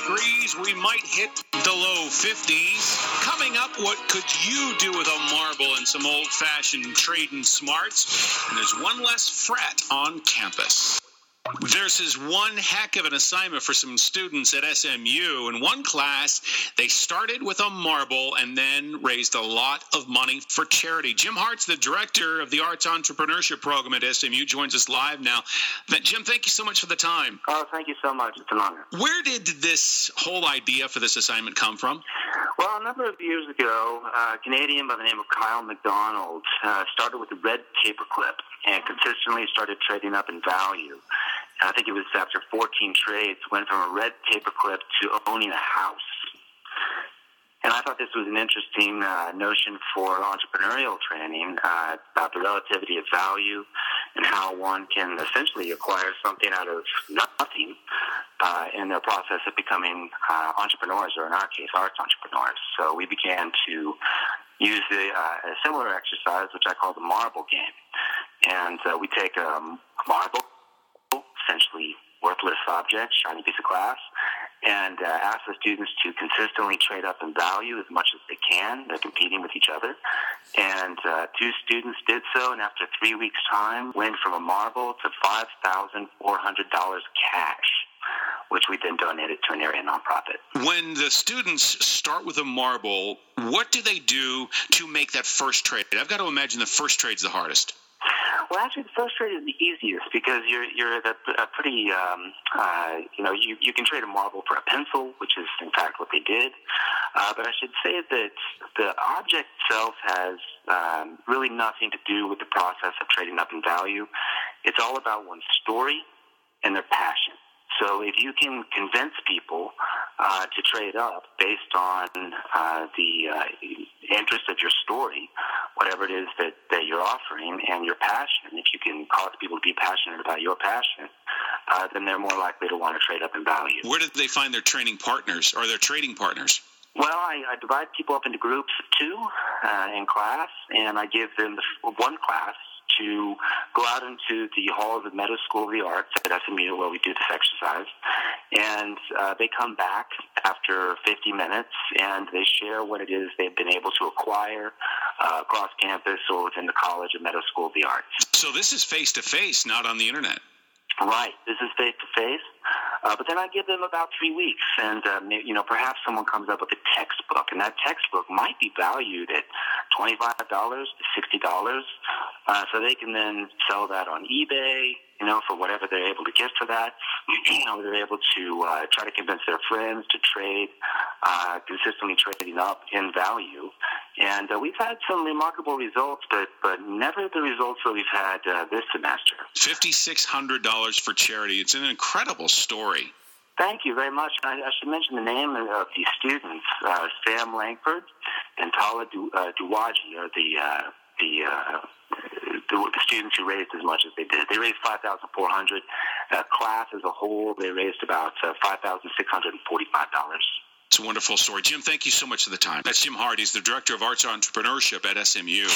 degrees. We might hit the low 50s. Coming up, what could you do with a marble and some old fashioned trading smarts? And there's one less fret on campus. This is one heck of an assignment for some students at SMU. In one class, they started with a marble and then raised a lot of money for charity. Jim Hart's the director of the Arts Entrepreneurship Program at SMU, joins us live now. Jim, thank you so much for the time. Oh, thank you so much. It's an honor. Where did this whole idea for this assignment come from? Well, a number of years ago, a Canadian by the name of Kyle MacDonald uh, started with a red paperclip and consistently started trading up in value. I think it was after 14 trades, went from a red paperclip to owning a house. And I thought this was an interesting uh, notion for entrepreneurial training uh, about the relativity of value and how one can essentially acquire something out of nothing uh, in the process of becoming uh, entrepreneurs, or in our case, arts entrepreneurs. So we began to use the, uh, a similar exercise, which I call the marble game. And uh, we take a marble essentially worthless object, shiny piece of glass, and uh, ask the students to consistently trade up in value as much as they can. They're competing with each other. And uh, two students did so, and after three weeks' time, went from a marble to $5,400 cash which we then donated to an area nonprofit. When the students start with a marble, what do they do to make that first trade? I've got to imagine the first trade's the hardest. Well, actually, the first trade is the easiest because you're you're a, a pretty um, uh, you know you you can trade a marble for a pencil, which is in fact what they did. Uh, but I should say that the object itself has um, really nothing to do with the process of trading up in value. It's all about one's story and their passion. So if you can convince people uh, to trade up based on uh, the uh, interest of your story, whatever it is that, that you're offering, and your passion, if you can cause people to be passionate about your passion, uh, then they're more likely to want to trade up in value. Where did they find their training partners or their trading partners? Well, I, I divide people up into groups of two uh, in class, and I give them the, one class to go out into the halls of the Meadows School of the Arts at SMU where we do this exercise. And uh, they come back after 50 minutes and they share what it is they've been able to acquire uh, across campus or within the college of Meadows School of the Arts. So this is face to face, not on the internet. Right. This is face to face. Uh, but then I give them about three weeks, and uh, you know, perhaps someone comes up with a textbook, and that textbook might be valued at twenty-five dollars to sixty dollars. Uh, so they can then sell that on eBay, you know, for whatever they're able to get for that. you know, they're able to uh, try to convince their friends to trade, uh, consistently trading up in value. And uh, we've had some remarkable results, but but never the results that we've had uh, this semester. Fifty six hundred dollars for charity. It's an incredible story. Thank you very much. I, I should mention the name of these students: uh, Sam Lankford and Tala du, uh, Duwaji are the uh, the, uh, the, the students who raised as much as they did. They raised five thousand four hundred. Uh, class as a whole, they raised about uh, five thousand six hundred and forty-five dollars. It's a wonderful story. Jim, thank you so much for the time. That's Jim Hart. He's the Director of Arts Entrepreneurship at SMU.